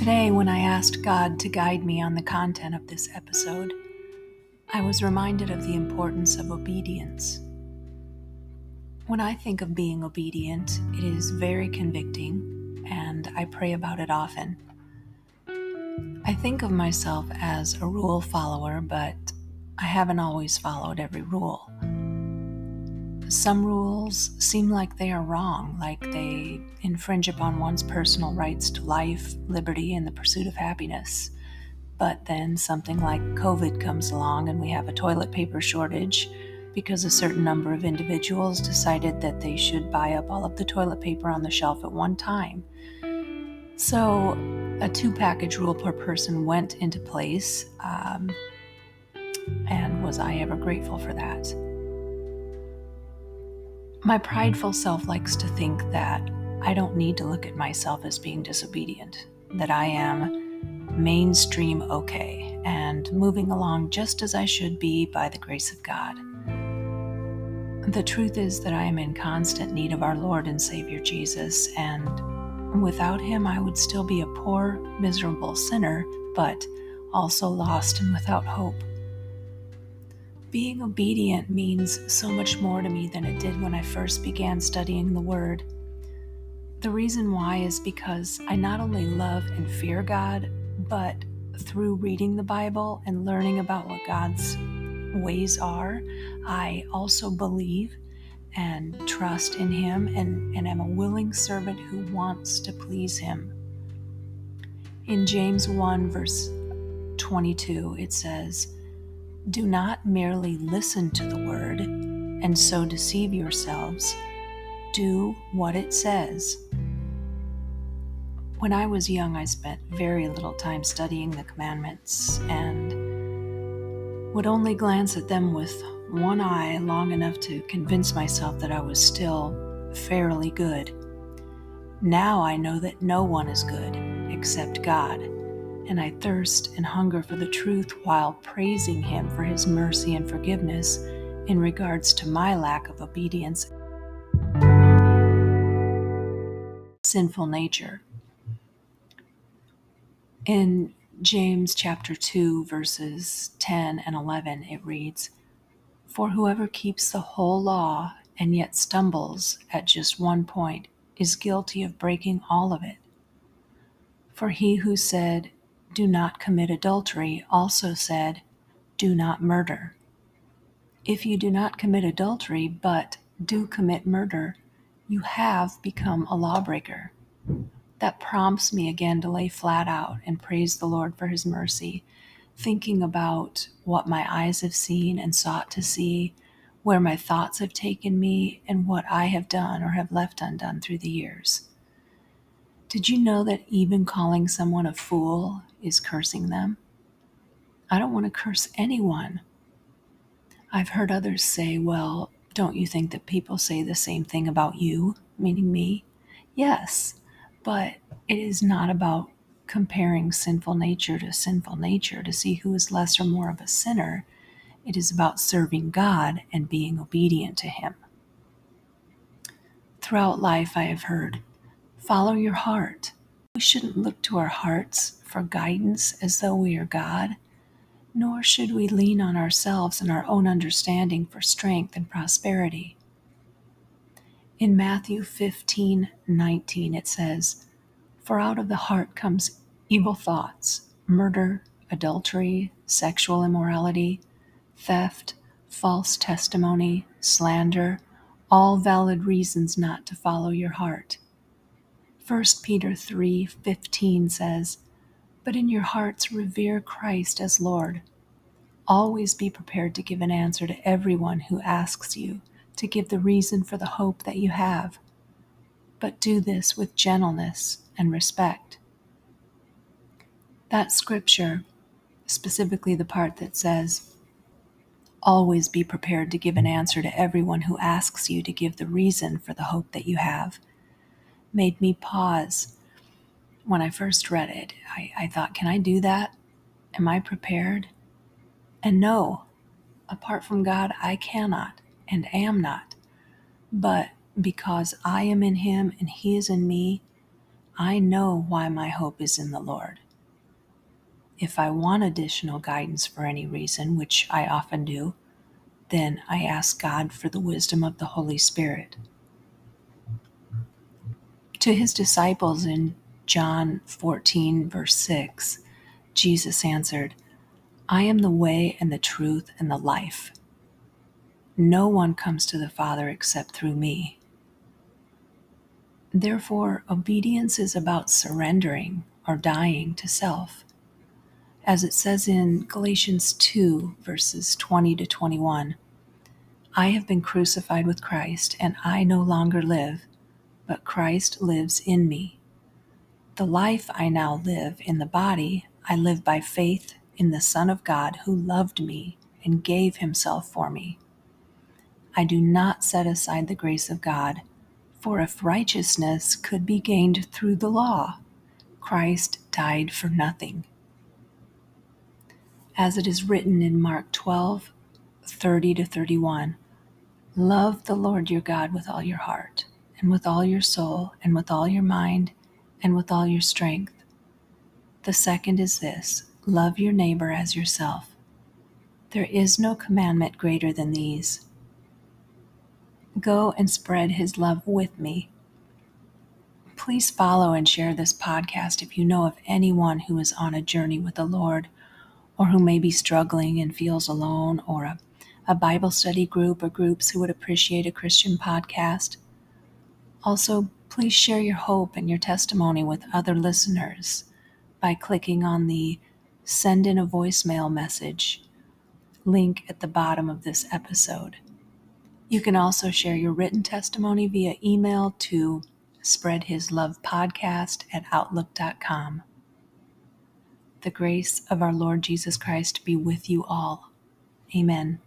Today, when I asked God to guide me on the content of this episode, I was reminded of the importance of obedience. When I think of being obedient, it is very convicting, and I pray about it often. I think of myself as a rule follower, but I haven't always followed every rule. Some rules seem like they are wrong, like they infringe upon one's personal rights to life, liberty, and the pursuit of happiness. But then something like COVID comes along and we have a toilet paper shortage because a certain number of individuals decided that they should buy up all of the toilet paper on the shelf at one time. So, a two package rule per person went into place, um, and was I ever grateful for that? My prideful self likes to think that I don't need to look at myself as being disobedient, that I am mainstream okay and moving along just as I should be by the grace of God. The truth is that I am in constant need of our Lord and Savior Jesus, and without Him, I would still be a poor, miserable sinner, but also lost and without hope. Being obedient means so much more to me than it did when I first began studying the Word. The reason why is because I not only love and fear God, but through reading the Bible and learning about what God's ways are, I also believe and trust in Him and, and am a willing servant who wants to please Him. In James 1, verse 22, it says, do not merely listen to the word and so deceive yourselves. Do what it says. When I was young, I spent very little time studying the commandments and would only glance at them with one eye long enough to convince myself that I was still fairly good. Now I know that no one is good except God and I thirst and hunger for the truth while praising Him for His mercy and forgiveness in regards to my lack of obedience, sinful nature. In James chapter 2, verses 10 and 11, it reads For whoever keeps the whole law and yet stumbles at just one point is guilty of breaking all of it. For he who said, do not commit adultery also said, Do not murder. If you do not commit adultery, but do commit murder, you have become a lawbreaker. That prompts me again to lay flat out and praise the Lord for his mercy, thinking about what my eyes have seen and sought to see, where my thoughts have taken me, and what I have done or have left undone through the years. Did you know that even calling someone a fool is cursing them? I don't want to curse anyone. I've heard others say, well, don't you think that people say the same thing about you, meaning me? Yes, but it is not about comparing sinful nature to sinful nature to see who is less or more of a sinner. It is about serving God and being obedient to Him. Throughout life, I have heard Follow your heart. We shouldn't look to our hearts for guidance as though we are God, nor should we lean on ourselves and our own understanding for strength and prosperity. In Matthew 15 19, it says, For out of the heart comes evil thoughts, murder, adultery, sexual immorality, theft, false testimony, slander, all valid reasons not to follow your heart. 1 Peter 3:15 says, "But in your hearts revere Christ as Lord. Always be prepared to give an answer to everyone who asks you to give the reason for the hope that you have. But do this with gentleness and respect." That scripture, specifically the part that says, Always be prepared to give an answer to everyone who asks you to give the reason for the hope that you have made me pause. When I first read it, I, I thought, can I do that? Am I prepared? And no, apart from God, I cannot and am not. But because I am in Him and He is in me, I know why my hope is in the Lord. If I want additional guidance for any reason, which I often do, then I ask God for the wisdom of the Holy Spirit. To his disciples in John 14, verse 6, Jesus answered, I am the way and the truth and the life. No one comes to the Father except through me. Therefore, obedience is about surrendering or dying to self. As it says in Galatians 2, verses 20 to 21 I have been crucified with Christ, and I no longer live, but Christ lives in me. The life I now live in the body, I live by faith in the Son of God who loved me and gave himself for me. I do not set aside the grace of God, for if righteousness could be gained through the law, Christ died for nothing. As it is written in Mark 12 30 to 31, love the Lord your God with all your heart, and with all your soul, and with all your mind, and with all your strength. The second is this love your neighbor as yourself. There is no commandment greater than these. Go and spread his love with me. Please follow and share this podcast if you know of anyone who is on a journey with the Lord or who may be struggling and feels alone, or a, a Bible study group or groups who would appreciate a Christian podcast. Also, please share your hope and your testimony with other listeners by clicking on the Send in a Voicemail message link at the bottom of this episode. You can also share your written testimony via email to spreadhislovepodcast at outlook.com. The grace of our Lord Jesus Christ be with you all. Amen.